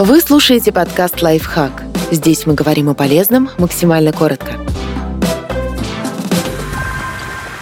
Вы слушаете подкаст «Лайфхак». Здесь мы говорим о полезном максимально коротко.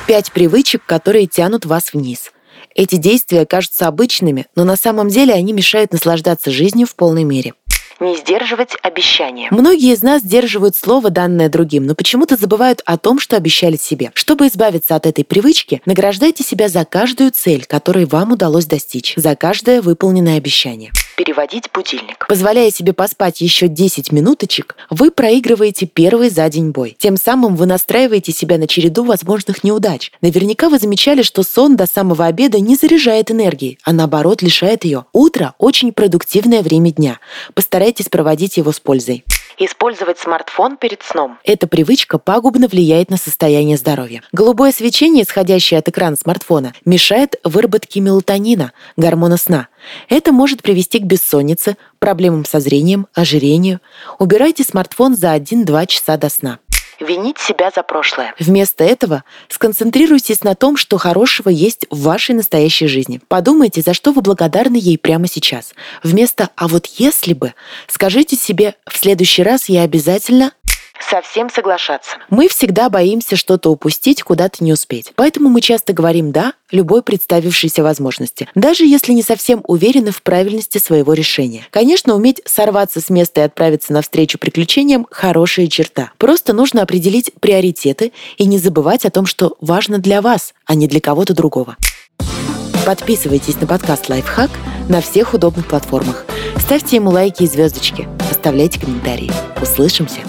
Пять привычек, которые тянут вас вниз. Эти действия кажутся обычными, но на самом деле они мешают наслаждаться жизнью в полной мере не сдерживать обещания. Многие из нас сдерживают слово, данное другим, но почему-то забывают о том, что обещали себе. Чтобы избавиться от этой привычки, награждайте себя за каждую цель, которой вам удалось достичь, за каждое выполненное обещание переводить будильник. Позволяя себе поспать еще 10 минуточек, вы проигрываете первый за день бой. Тем самым вы настраиваете себя на череду возможных неудач. Наверняка вы замечали, что сон до самого обеда не заряжает энергией, а наоборот лишает ее. Утро – очень продуктивное время дня. Постарайтесь проводить его с пользой. Использовать смартфон перед сном. Эта привычка пагубно влияет на состояние здоровья. Голубое свечение, исходящее от экрана смартфона, мешает выработке мелатонина, гормона сна. Это может привести к бессоннице, проблемам со зрением, ожирению. Убирайте смартфон за 1-2 часа до сна винить себя за прошлое. Вместо этого сконцентрируйтесь на том, что хорошего есть в вашей настоящей жизни. Подумайте, за что вы благодарны ей прямо сейчас. Вместо «а вот если бы» скажите себе «в следующий раз я обязательно совсем соглашаться. Мы всегда боимся что-то упустить, куда-то не успеть. Поэтому мы часто говорим «да» любой представившейся возможности, даже если не совсем уверены в правильности своего решения. Конечно, уметь сорваться с места и отправиться навстречу приключениям – хорошая черта. Просто нужно определить приоритеты и не забывать о том, что важно для вас, а не для кого-то другого. Подписывайтесь на подкаст «Лайфхак» на всех удобных платформах. Ставьте ему лайки и звездочки. Оставляйте комментарии. Услышимся!